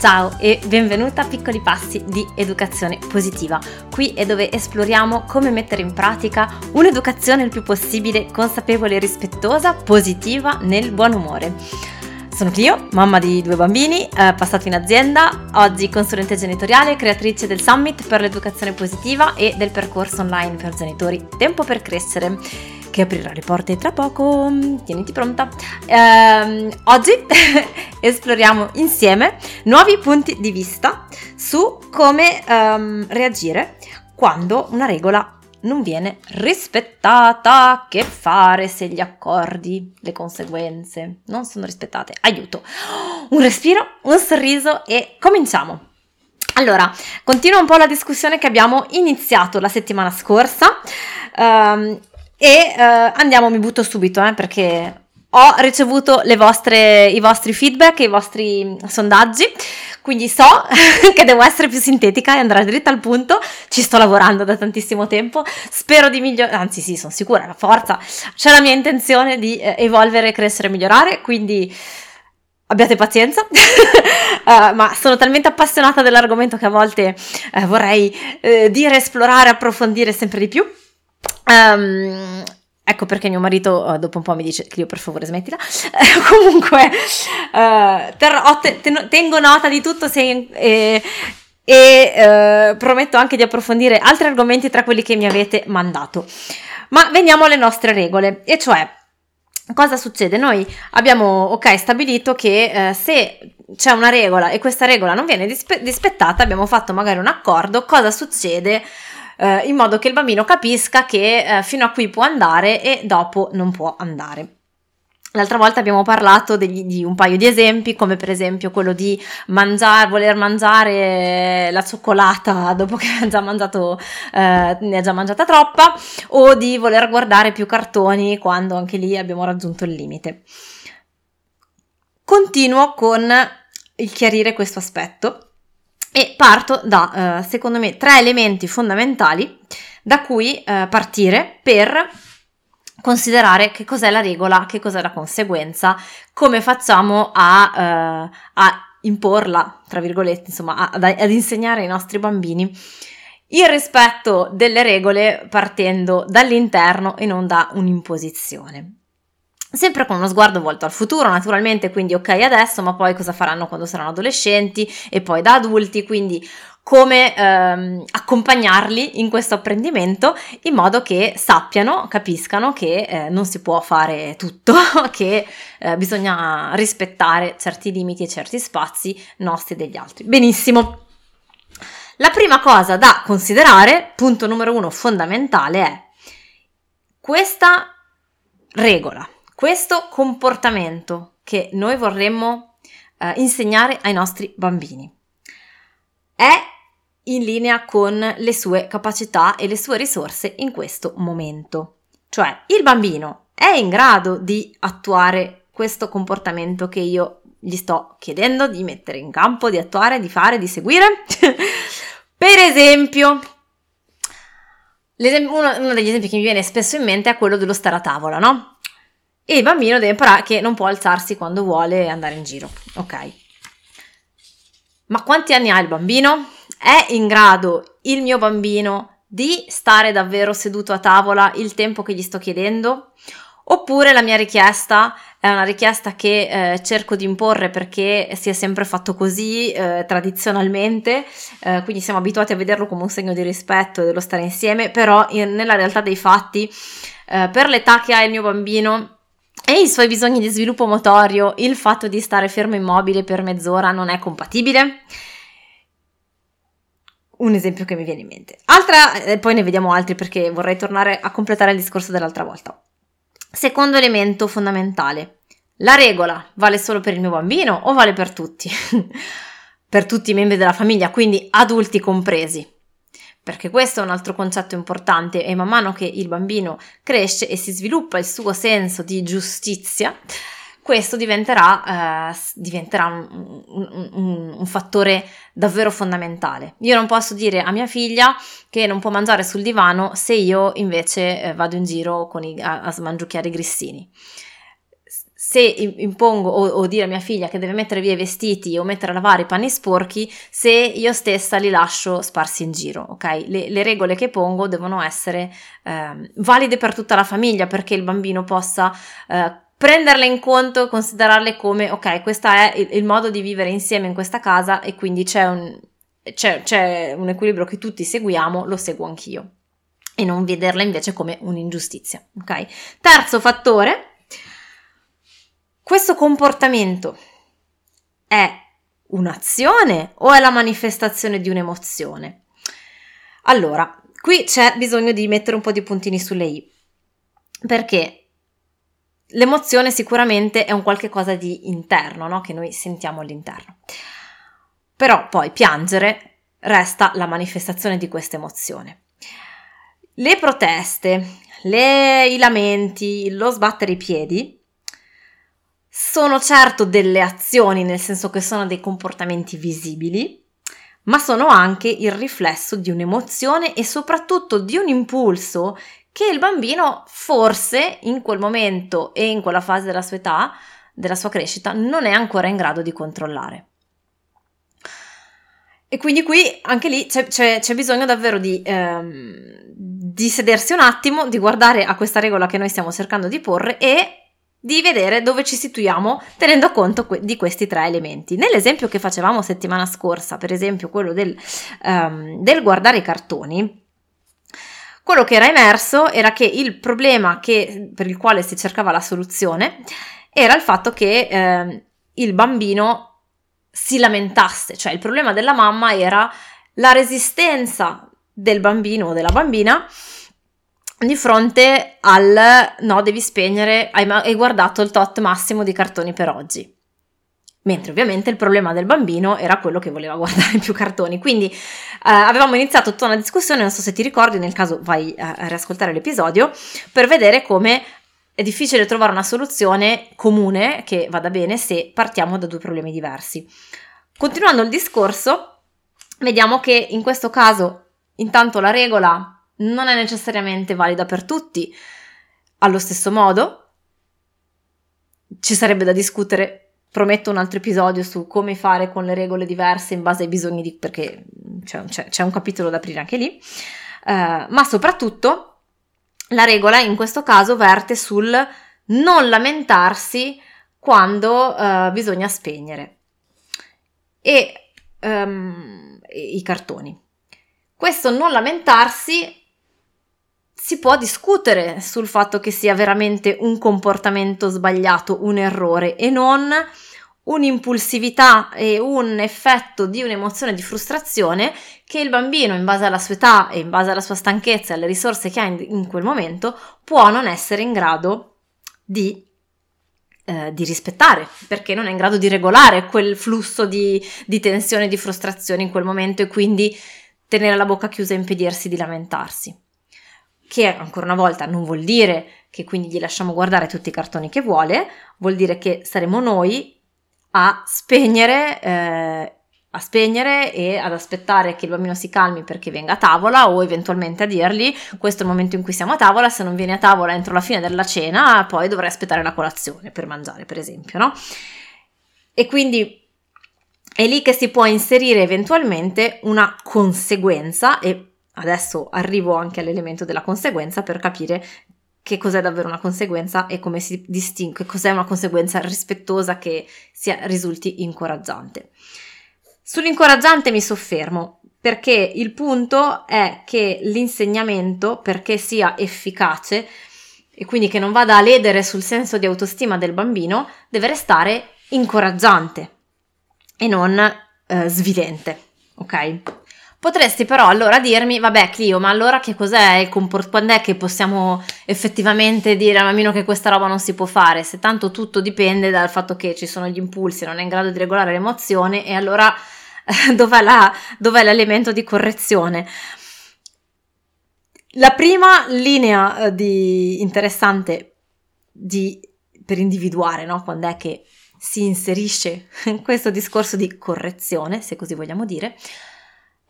Ciao e benvenuta a Piccoli Passi di Educazione Positiva. Qui è dove esploriamo come mettere in pratica un'educazione il più possibile consapevole rispettosa, positiva, nel buon umore. Sono Clio, mamma di due bambini, eh, passato in azienda, oggi consulente genitoriale, creatrice del Summit per l'educazione positiva e del percorso online per genitori Tempo per crescere che aprirà le porte tra poco. Tieniti pronta. Eh, oggi esploriamo insieme nuovi punti di vista su come ehm, reagire quando una regola non viene rispettata. Che fare se gli accordi, le conseguenze non sono rispettate? Aiuto! Un respiro, un sorriso e cominciamo. Allora, continua un po' la discussione che abbiamo iniziato la settimana scorsa. Um, e uh, andiamo, mi butto subito, eh, perché ho ricevuto vostre, i vostri feedback, i vostri sondaggi, quindi so che devo essere più sintetica e andare dritta al punto. Ci sto lavorando da tantissimo tempo, spero di migliorare, anzi sì, sono sicura, la forza, c'è la mia intenzione di eh, evolvere, crescere e migliorare, quindi abbiate pazienza, uh, ma sono talmente appassionata dell'argomento che a volte uh, vorrei uh, dire, esplorare, approfondire sempre di più. Um, ecco perché mio marito uh, dopo un po' mi dice Clio per favore smettila. Comunque uh, terrò, te, tengo nota di tutto se, eh, e prometto anche di approfondire altri argomenti tra quelli che mi avete mandato. Ma veniamo alle nostre regole e cioè cosa succede? Noi abbiamo ok stabilito che se c'è una regola e questa regola non viene dispe- rispettata abbiamo fatto magari un accordo cosa succede eh, in modo che il bambino capisca che eh, fino a qui può andare e dopo non può andare. L'altra volta abbiamo parlato degli, di un paio di esempi, come per esempio quello di mangiare, voler mangiare la cioccolata dopo che ha già mangiato, eh, ne ha già mangiata troppa, o di voler guardare più cartoni quando anche lì abbiamo raggiunto il limite. Continuo con il chiarire questo aspetto e parto da, eh, secondo me, tre elementi fondamentali da cui eh, partire per considerare che cos'è la regola, che cos'è la conseguenza, come facciamo a, eh, a imporla, tra virgolette, insomma, ad, ad insegnare ai nostri bambini il rispetto delle regole partendo dall'interno e non da un'imposizione sempre con uno sguardo volto al futuro, naturalmente, quindi ok adesso, ma poi cosa faranno quando saranno adolescenti e poi da adulti, quindi come ehm, accompagnarli in questo apprendimento in modo che sappiano, capiscano che eh, non si può fare tutto, che eh, bisogna rispettare certi limiti e certi spazi nostri e degli altri. Benissimo. La prima cosa da considerare, punto numero uno fondamentale, è questa regola, questo comportamento che noi vorremmo eh, insegnare ai nostri bambini è in linea con le sue capacità e le sue risorse in questo momento. Cioè, il bambino è in grado di attuare questo comportamento che io gli sto chiedendo di mettere in campo, di attuare, di fare, di seguire. per esempio, uno, uno, degli esempi che mi viene spesso in mente è quello dello stare a tavola, no? E il bambino deve imparare che non può alzarsi quando vuole andare in giro. Ok. Ma quanti anni ha il bambino? È in grado il mio bambino di stare davvero seduto a tavola il tempo che gli sto chiedendo? Oppure la mia richiesta è una richiesta che eh, cerco di imporre perché si è sempre fatto così eh, tradizionalmente, eh, quindi siamo abituati a vederlo come un segno di rispetto e dello stare insieme, però in, nella realtà dei fatti, eh, per l'età che ha il mio bambino, e i suoi bisogni di sviluppo motorio, il fatto di stare fermo immobile per mezz'ora non è compatibile? Un esempio che mi viene in mente. Altra, e poi ne vediamo altri perché vorrei tornare a completare il discorso dell'altra volta. Secondo elemento fondamentale. La regola vale solo per il mio bambino o vale per tutti? per tutti i membri della famiglia, quindi adulti compresi perché questo è un altro concetto importante e man mano che il bambino cresce e si sviluppa il suo senso di giustizia, questo diventerà, eh, diventerà un, un, un, fattore davvero fondamentale. Io non posso dire a mia figlia che non può mangiare sul divano se io invece eh, vado in giro i, a, a smangiucchiare i grissini se impongo o, o, dire a mia figlia che deve mettere via i vestiti o mettere a lavare i panni sporchi, se io stessa li lascio sparsi in giro, ok? Le, le regole che pongo devono essere eh, valide per tutta la famiglia perché il bambino possa eh, prenderle in conto, considerarle come, ok, questo è il, il, modo di vivere insieme in questa casa e quindi c'è un, c'è, c'è un equilibrio che tutti seguiamo, lo seguo anch'io e non vederla invece come un'ingiustizia, ok? Terzo fattore questo comportamento è un'azione o è la manifestazione di un'emozione? Allora, qui c'è bisogno di mettere un po' di puntini sulle i, perché l'emozione sicuramente è un qualche cosa di interno, no? che noi sentiamo all'interno. Però poi piangere resta la manifestazione di questa emozione. Le proteste, le, i lamenti, lo sbattere i piedi sono certo delle azioni, nel senso che sono dei comportamenti visibili, ma sono anche il riflesso di un'emozione e soprattutto di un impulso che il bambino forse in quel momento e in quella fase della sua età, della sua crescita, non è ancora in grado di controllare. E quindi qui anche lì c'è, c'è, c'è bisogno davvero di, ehm, di sedersi un attimo, di guardare a questa regola che noi stiamo cercando di porre e di vedere dove ci situiamo tenendo conto di questi tre elementi. Nell'esempio che facevamo settimana scorsa, per esempio quello del, um, del guardare i cartoni, quello che era emerso era che il problema che, per il quale si cercava la soluzione era il fatto che eh, il bambino si lamentasse, cioè il problema della mamma era la resistenza del bambino o della bambina di fronte al no, devi spegnere, hai, hai guardato il tot massimo di cartoni per oggi. Mentre ovviamente il problema del bambino era quello che voleva guardare più cartoni. Quindi eh, avevamo iniziato tutta una discussione, non so se ti ricordi, nel caso vai a, a riascoltare l'episodio, per vedere come è difficile trovare una soluzione comune che vada bene se partiamo da due problemi diversi. Continuando il discorso, vediamo che in questo caso intanto la regola non è necessariamente valida per tutti. Allo stesso modo, ci sarebbe da discutere, prometto un altro episodio su come fare con le regole diverse in base ai bisogni di... perché c'è, c'è, c'è un capitolo da aprire anche lì, uh, ma soprattutto la regola in questo caso verte sul non lamentarsi quando uh, bisogna spegnere e um, i cartoni. Questo non lamentarsi si può discutere sul fatto che sia veramente un comportamento sbagliato, un errore e non un'impulsività e un effetto di un'emozione di frustrazione che il bambino, in base alla sua età e in base alla sua stanchezza e alle risorse che ha in, quel momento, può non essere in grado di, eh, di, rispettare, perché non è in grado di regolare quel flusso di, di tensione e di frustrazione in quel momento e quindi tenere la bocca chiusa e impedirsi di lamentarsi che ancora una volta non vuol dire che quindi gli lasciamo guardare tutti i cartoni che vuole, vuol dire che saremo noi a spegnere, eh, a spegnere e ad aspettare che il bambino si calmi perché venga a tavola o eventualmente a dirgli questo è il momento in cui siamo a tavola, se non vieni a tavola entro la fine della cena poi dovrai aspettare la colazione per mangiare per esempio, no? E quindi è lì che si può inserire eventualmente una conseguenza e Adesso arrivo anche all'elemento della conseguenza per capire che cos'è davvero una conseguenza e come si distingue, cos'è una conseguenza rispettosa che sia, risulti incoraggiante. Sull'incoraggiante mi soffermo perché il punto è che l'insegnamento, perché sia efficace e quindi che non vada a ledere sul senso di autostima del bambino, deve restare incoraggiante e non eh, svilente. Ok? Potresti però allora dirmi, vabbè Clio, ma allora che cos'è il comportamento, quando è che possiamo effettivamente dire a bambino che questa roba non si può fare? Se tanto tutto dipende dal fatto che ci sono gli impulsi, non è in grado di regolare l'emozione e allora dov'è, la, dov'è l'elemento di correzione? La prima linea eh, di, interessante di, per individuare no? quando è che si inserisce in questo discorso di correzione, se così vogliamo dire,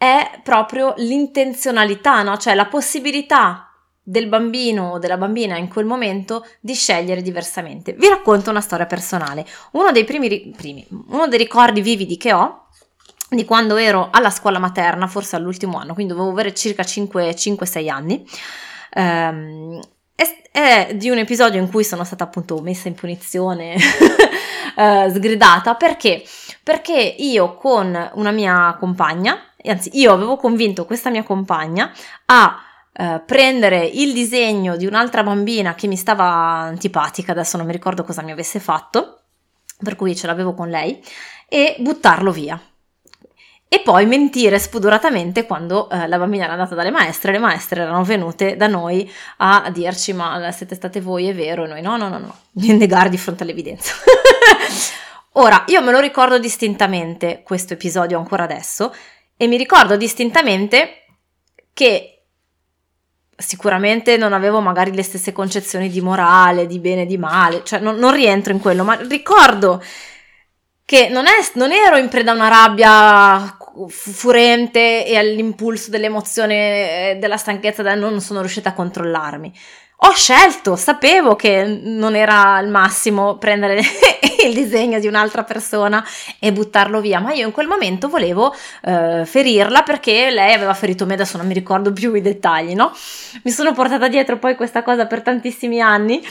è proprio l'intenzionalità, no? cioè la possibilità del bambino o della bambina in quel momento di scegliere diversamente. Vi racconto una storia personale. Uno dei primi, primi uno dei ricordi vividi che ho di quando ero alla scuola materna, forse all'ultimo anno, quindi dovevo avere circa 5-6 anni. Um, è, è, di un episodio in cui sono stata appunto messa in punizione, uh, sgridata, perché? Perché io con una mia compagna, anzi io avevo convinto questa mia compagna a uh, prendere il disegno di un'altra bambina che mi stava antipatica, adesso non mi ricordo cosa mi avesse fatto, per cui ce l'avevo con lei, e buttarlo via e poi mentire spudoratamente quando eh, la bambina era andata dalle maestre, le maestre erano venute da noi a dirci ma siete state voi, è vero, e noi no, no, no, no, negare di fronte all'evidenza. Ora, io me lo ricordo distintamente questo episodio ancora adesso e mi ricordo distintamente che sicuramente non avevo magari le stesse concezioni di morale, di bene di male, cioè non, non rientro in quello, ma ricordo che non, è, non ero in preda a una rabbia furente e all'impulso dell'emozione della stanchezza da non sono riuscita a controllarmi. Ho scelto, sapevo che non era il massimo prendere il disegno di un'altra persona e buttarlo via, ma io in quel momento volevo eh, ferirla perché lei aveva ferito me, adesso non mi ricordo più i dettagli, no? Mi sono portata dietro poi questa cosa per tantissimi anni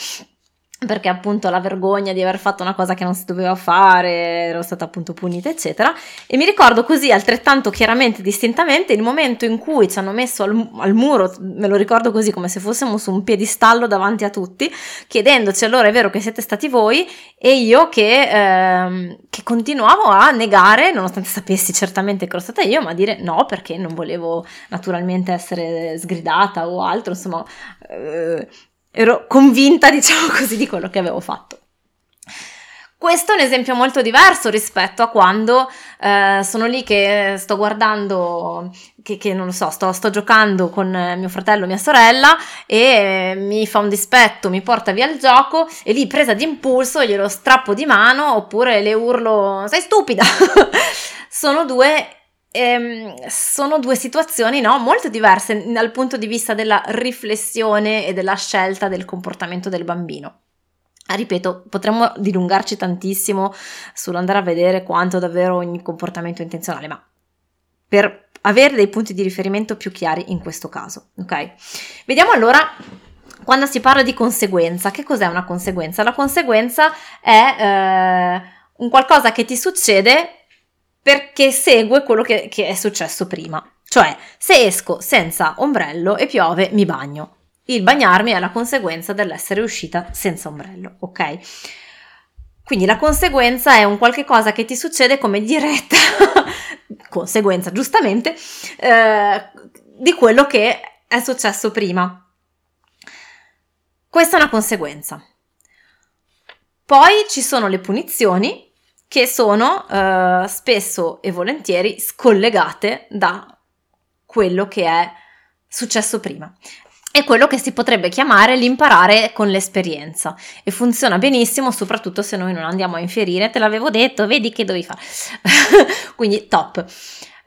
perché appunto la vergogna di aver fatto una cosa che non si doveva fare, ero stata appunto punita, eccetera. E mi ricordo così altrettanto chiaramente, distintamente, il momento in cui ci hanno messo al, al, muro, me lo ricordo così come se fossimo su un piedistallo davanti a tutti, chiedendoci allora è vero che siete stati voi, e io che, ehm, che continuavo a negare, nonostante sapessi certamente che ero stata io, ma a dire no perché non volevo naturalmente essere sgridata o altro, insomma. Eh, ero convinta, diciamo così, di quello che avevo fatto. Questo è un esempio molto diverso rispetto a quando eh, sono lì che sto guardando, che, che non lo so, sto, sto, giocando con mio fratello mia sorella e mi fa un dispetto, mi porta via il gioco e lì presa d'impulso glielo strappo di mano oppure le urlo sei stupida. sono due ehm, sono due situazioni no, molto diverse dal punto di vista della riflessione e della scelta del comportamento del bambino. Ripeto, potremmo dilungarci tantissimo sull'andare a vedere quanto davvero ogni comportamento è intenzionale, ma per avere dei punti di riferimento più chiari in questo caso, ok? Vediamo allora quando si parla di conseguenza, che cos'è una conseguenza? La conseguenza è eh, un qualcosa che ti succede perché segue quello che, che è successo prima. Cioè, se esco senza ombrello e piove, mi bagno. Il bagnarmi è la conseguenza dell'essere uscita senza ombrello, ok? Quindi la conseguenza è un qualche cosa che ti succede come diretta conseguenza, giustamente, eh, di quello che è successo prima. Questa è una conseguenza. Poi ci sono le punizioni che sono uh, spesso e volentieri scollegate da quello che è successo prima. È quello che si potrebbe chiamare l'imparare con l'esperienza e funziona benissimo soprattutto se noi non andiamo a infierire, te l'avevo detto, vedi che dovevi fare. Quindi top.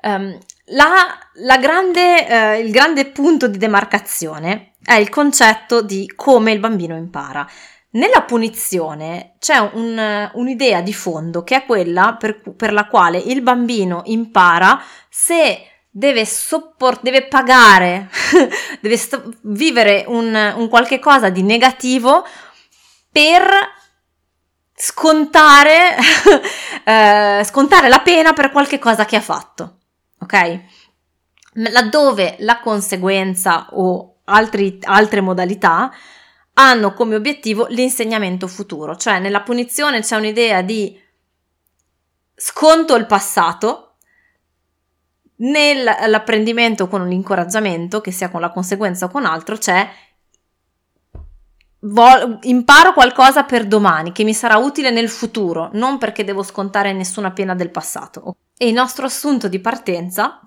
Um, la, la grande, uh, il grande punto di demarcazione è il concetto di come il bambino impara. Nella punizione c'è un, un'idea di fondo che è quella per, per, la quale il bambino impara se deve, sopport- deve pagare, deve st- vivere un, un qualche cosa di negativo per scontare, eh, scontare la pena per qualche cosa che ha fatto. Ok? Laddove la conseguenza o altri, altre modalità hanno come obiettivo l'insegnamento futuro, cioè nella punizione c'è un'idea di sconto il passato, nell'apprendimento con l'incoraggiamento, che sia con la conseguenza o con altro, c'è Vol- imparo qualcosa per domani che mi sarà utile nel futuro, non perché devo scontare nessuna pena del passato. E il nostro assunto di partenza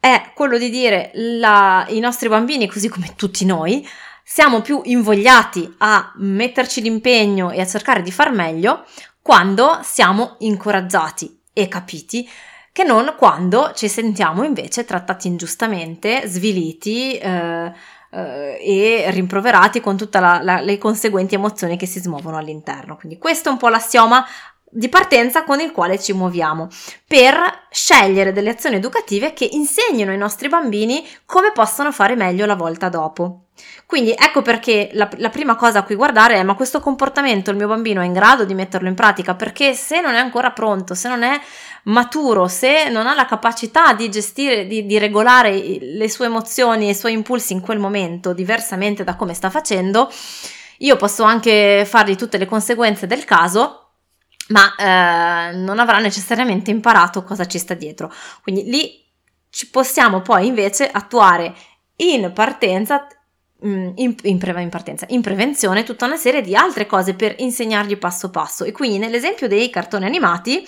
è quello di dire la, i nostri bambini, così come tutti noi, siamo più invogliati a metterci l'impegno e a cercare di far meglio quando siamo incoraggiati e capiti che non quando ci sentiamo invece trattati ingiustamente, sviliti, eh, eh, e rimproverati con tutte le conseguenti emozioni che si smuovono all'interno. Quindi questo è un po' l'assioma di partenza con il quale ci muoviamo per scegliere delle azioni educative che insegnino ai nostri bambini come possono fare meglio la volta dopo. Quindi ecco perché la, la, prima cosa a cui guardare è ma questo comportamento il mio bambino è in grado di metterlo in pratica perché se non è ancora pronto, se non è maturo, se non ha la capacità di gestire, di, di regolare le sue emozioni e i suoi impulsi in quel momento diversamente da come sta facendo, io posso anche fargli tutte le conseguenze del caso ma eh, non avrà necessariamente imparato cosa ci sta dietro. Quindi lì ci possiamo poi invece attuare in partenza in, in, pre- in, partenza, in prevenzione tutta una serie di altre cose per insegnargli passo passo e quindi nell'esempio dei cartoni animati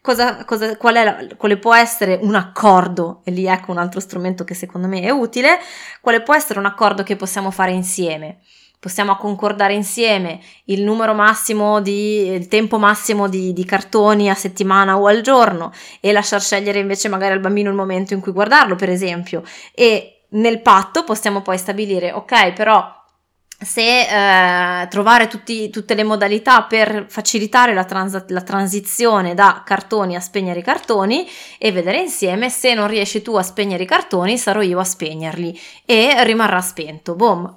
cosa, cosa, qual la, quale può essere un accordo e lì ecco un altro strumento che secondo me è utile quale può essere un accordo che possiamo fare insieme possiamo concordare insieme il numero massimo di, il tempo massimo di, di, cartoni a settimana o al giorno e lasciar scegliere invece magari al bambino il momento in cui guardarlo, per esempio. E nel patto possiamo poi stabilire, ok, però se eh, trovare tutti, tutte le modalità per facilitare la, trans- la, transizione da cartoni a spegnere i cartoni e vedere insieme se non riesci tu a spegnere i cartoni sarò io a spegnerli e rimarrà spento. Boom,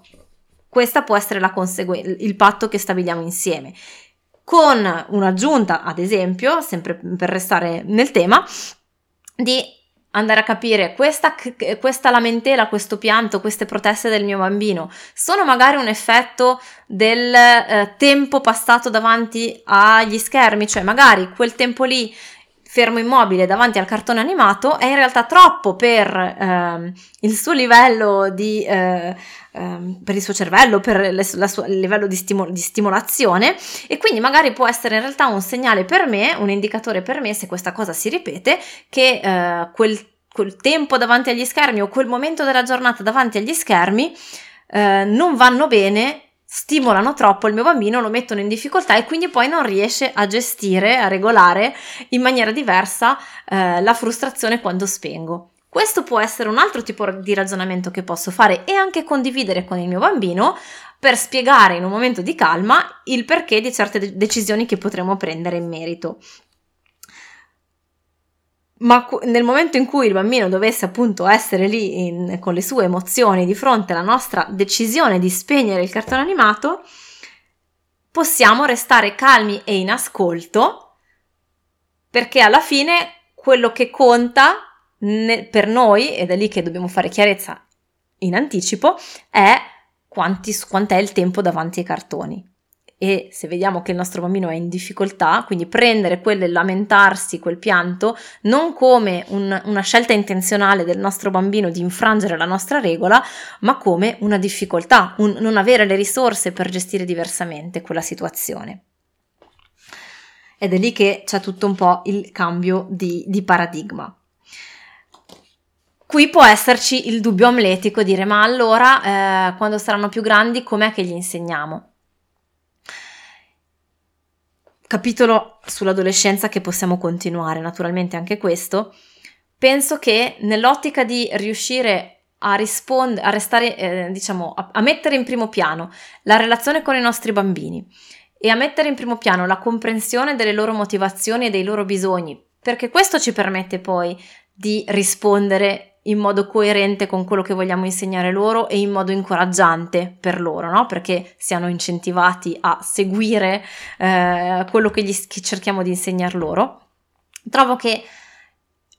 questa può essere la conseguenza, il patto che stabiliamo insieme. Con un'aggiunta, ad esempio, sempre per restare nel tema, di andare a capire questa, questa, lamentela, questo pianto, queste proteste del mio bambino sono magari un effetto del eh, tempo passato davanti agli schermi, cioè magari quel tempo lì fermo immobile davanti al cartone animato è in realtà troppo per eh, il suo livello di eh, eh, per il suo cervello, per le, sua, il livello di, stimo, di, stimolazione e quindi magari può essere in realtà un segnale per me, un indicatore per me se questa cosa si ripete che eh, quel, quel tempo davanti agli schermi o quel momento della giornata davanti agli schermi eh, non vanno bene stimolano troppo il mio bambino, lo mettono in difficoltà e quindi poi non riesce a gestire, a regolare in maniera diversa eh, la frustrazione quando spengo. Questo può essere un altro tipo di ragionamento che posso fare e anche condividere con il mio bambino per spiegare in un momento di calma il perché di certe de- decisioni che potremo prendere in merito ma nel momento in cui il bambino dovesse appunto essere lì in, con le sue emozioni di fronte alla nostra decisione di spegnere il cartone animato, possiamo restare calmi e in ascolto perché alla fine quello che conta ne, per noi, ed è lì che dobbiamo fare chiarezza in anticipo, è quanti, quant'è il tempo davanti ai cartoni e se vediamo che il nostro bambino è in difficoltà, quindi prendere quel lamentarsi, quel pianto, non come un, una scelta intenzionale del nostro bambino di infrangere la nostra regola, ma come una difficoltà, un non avere le risorse per gestire diversamente quella situazione. Ed è lì che c'è tutto un po' il cambio di, di paradigma. Qui può esserci il dubbio amletico, dire ma allora eh, quando saranno più grandi com'è che gli insegniamo? Capitolo sull'adolescenza che possiamo continuare, naturalmente anche questo, penso che nell'ottica di riuscire a rispondere, a restare, eh, diciamo, a, a mettere in primo piano la relazione con i nostri bambini e a mettere in primo piano la comprensione delle loro motivazioni e dei loro bisogni, perché questo ci permette poi di rispondere in modo coerente con quello che vogliamo insegnare loro e in modo incoraggiante per loro, no? perché siano incentivati a seguire eh, quello che, gli, che cerchiamo di insegnar loro. Trovo che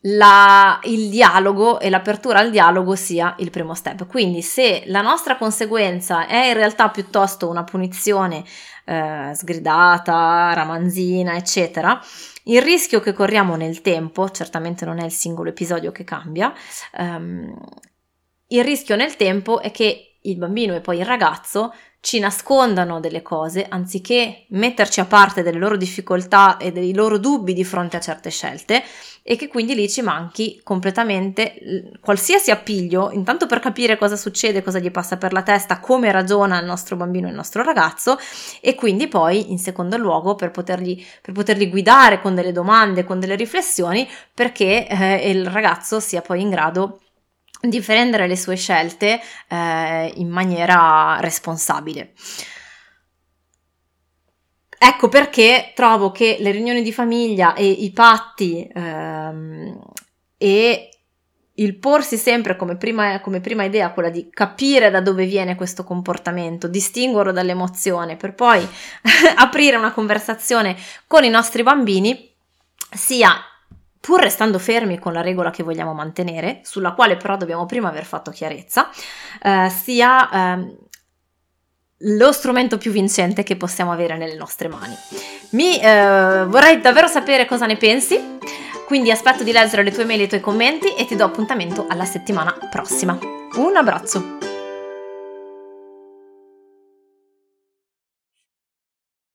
la, il dialogo e l'apertura al dialogo sia il primo step. Quindi se la nostra conseguenza è in realtà piuttosto una punizione eh, sgridata, ramanzina, eccetera, il rischio che corriamo nel tempo, certamente non è il singolo episodio che cambia, ehm, il rischio nel tempo è che il bambino e poi il ragazzo ci nascondano delle cose anziché metterci a parte delle loro difficoltà e dei loro dubbi di fronte a certe scelte e che quindi lì ci manchi completamente qualsiasi appiglio, intanto per capire cosa succede, cosa gli passa per la testa, come ragiona il nostro bambino il nostro ragazzo e quindi poi in secondo luogo per poterli, per poterli guidare con delle domande, con delle riflessioni perché eh, il ragazzo sia poi in grado di prendere le sue scelte eh, in maniera responsabile. Ecco perché trovo che le riunioni di famiglia e i patti ehm, e il porsi sempre come prima, come prima, idea quella di capire da dove viene questo comportamento, distinguerlo dall'emozione, per poi aprire una conversazione con i nostri bambini, sia pur restando fermi con la regola che vogliamo mantenere, sulla quale però dobbiamo prima aver fatto chiarezza, eh, sia eh, lo strumento più vincente che possiamo avere nelle nostre mani. Mi eh, vorrei davvero sapere cosa ne pensi. Quindi aspetto di leggere le tue mail e i tuoi commenti e ti do appuntamento alla settimana prossima. Un abbraccio!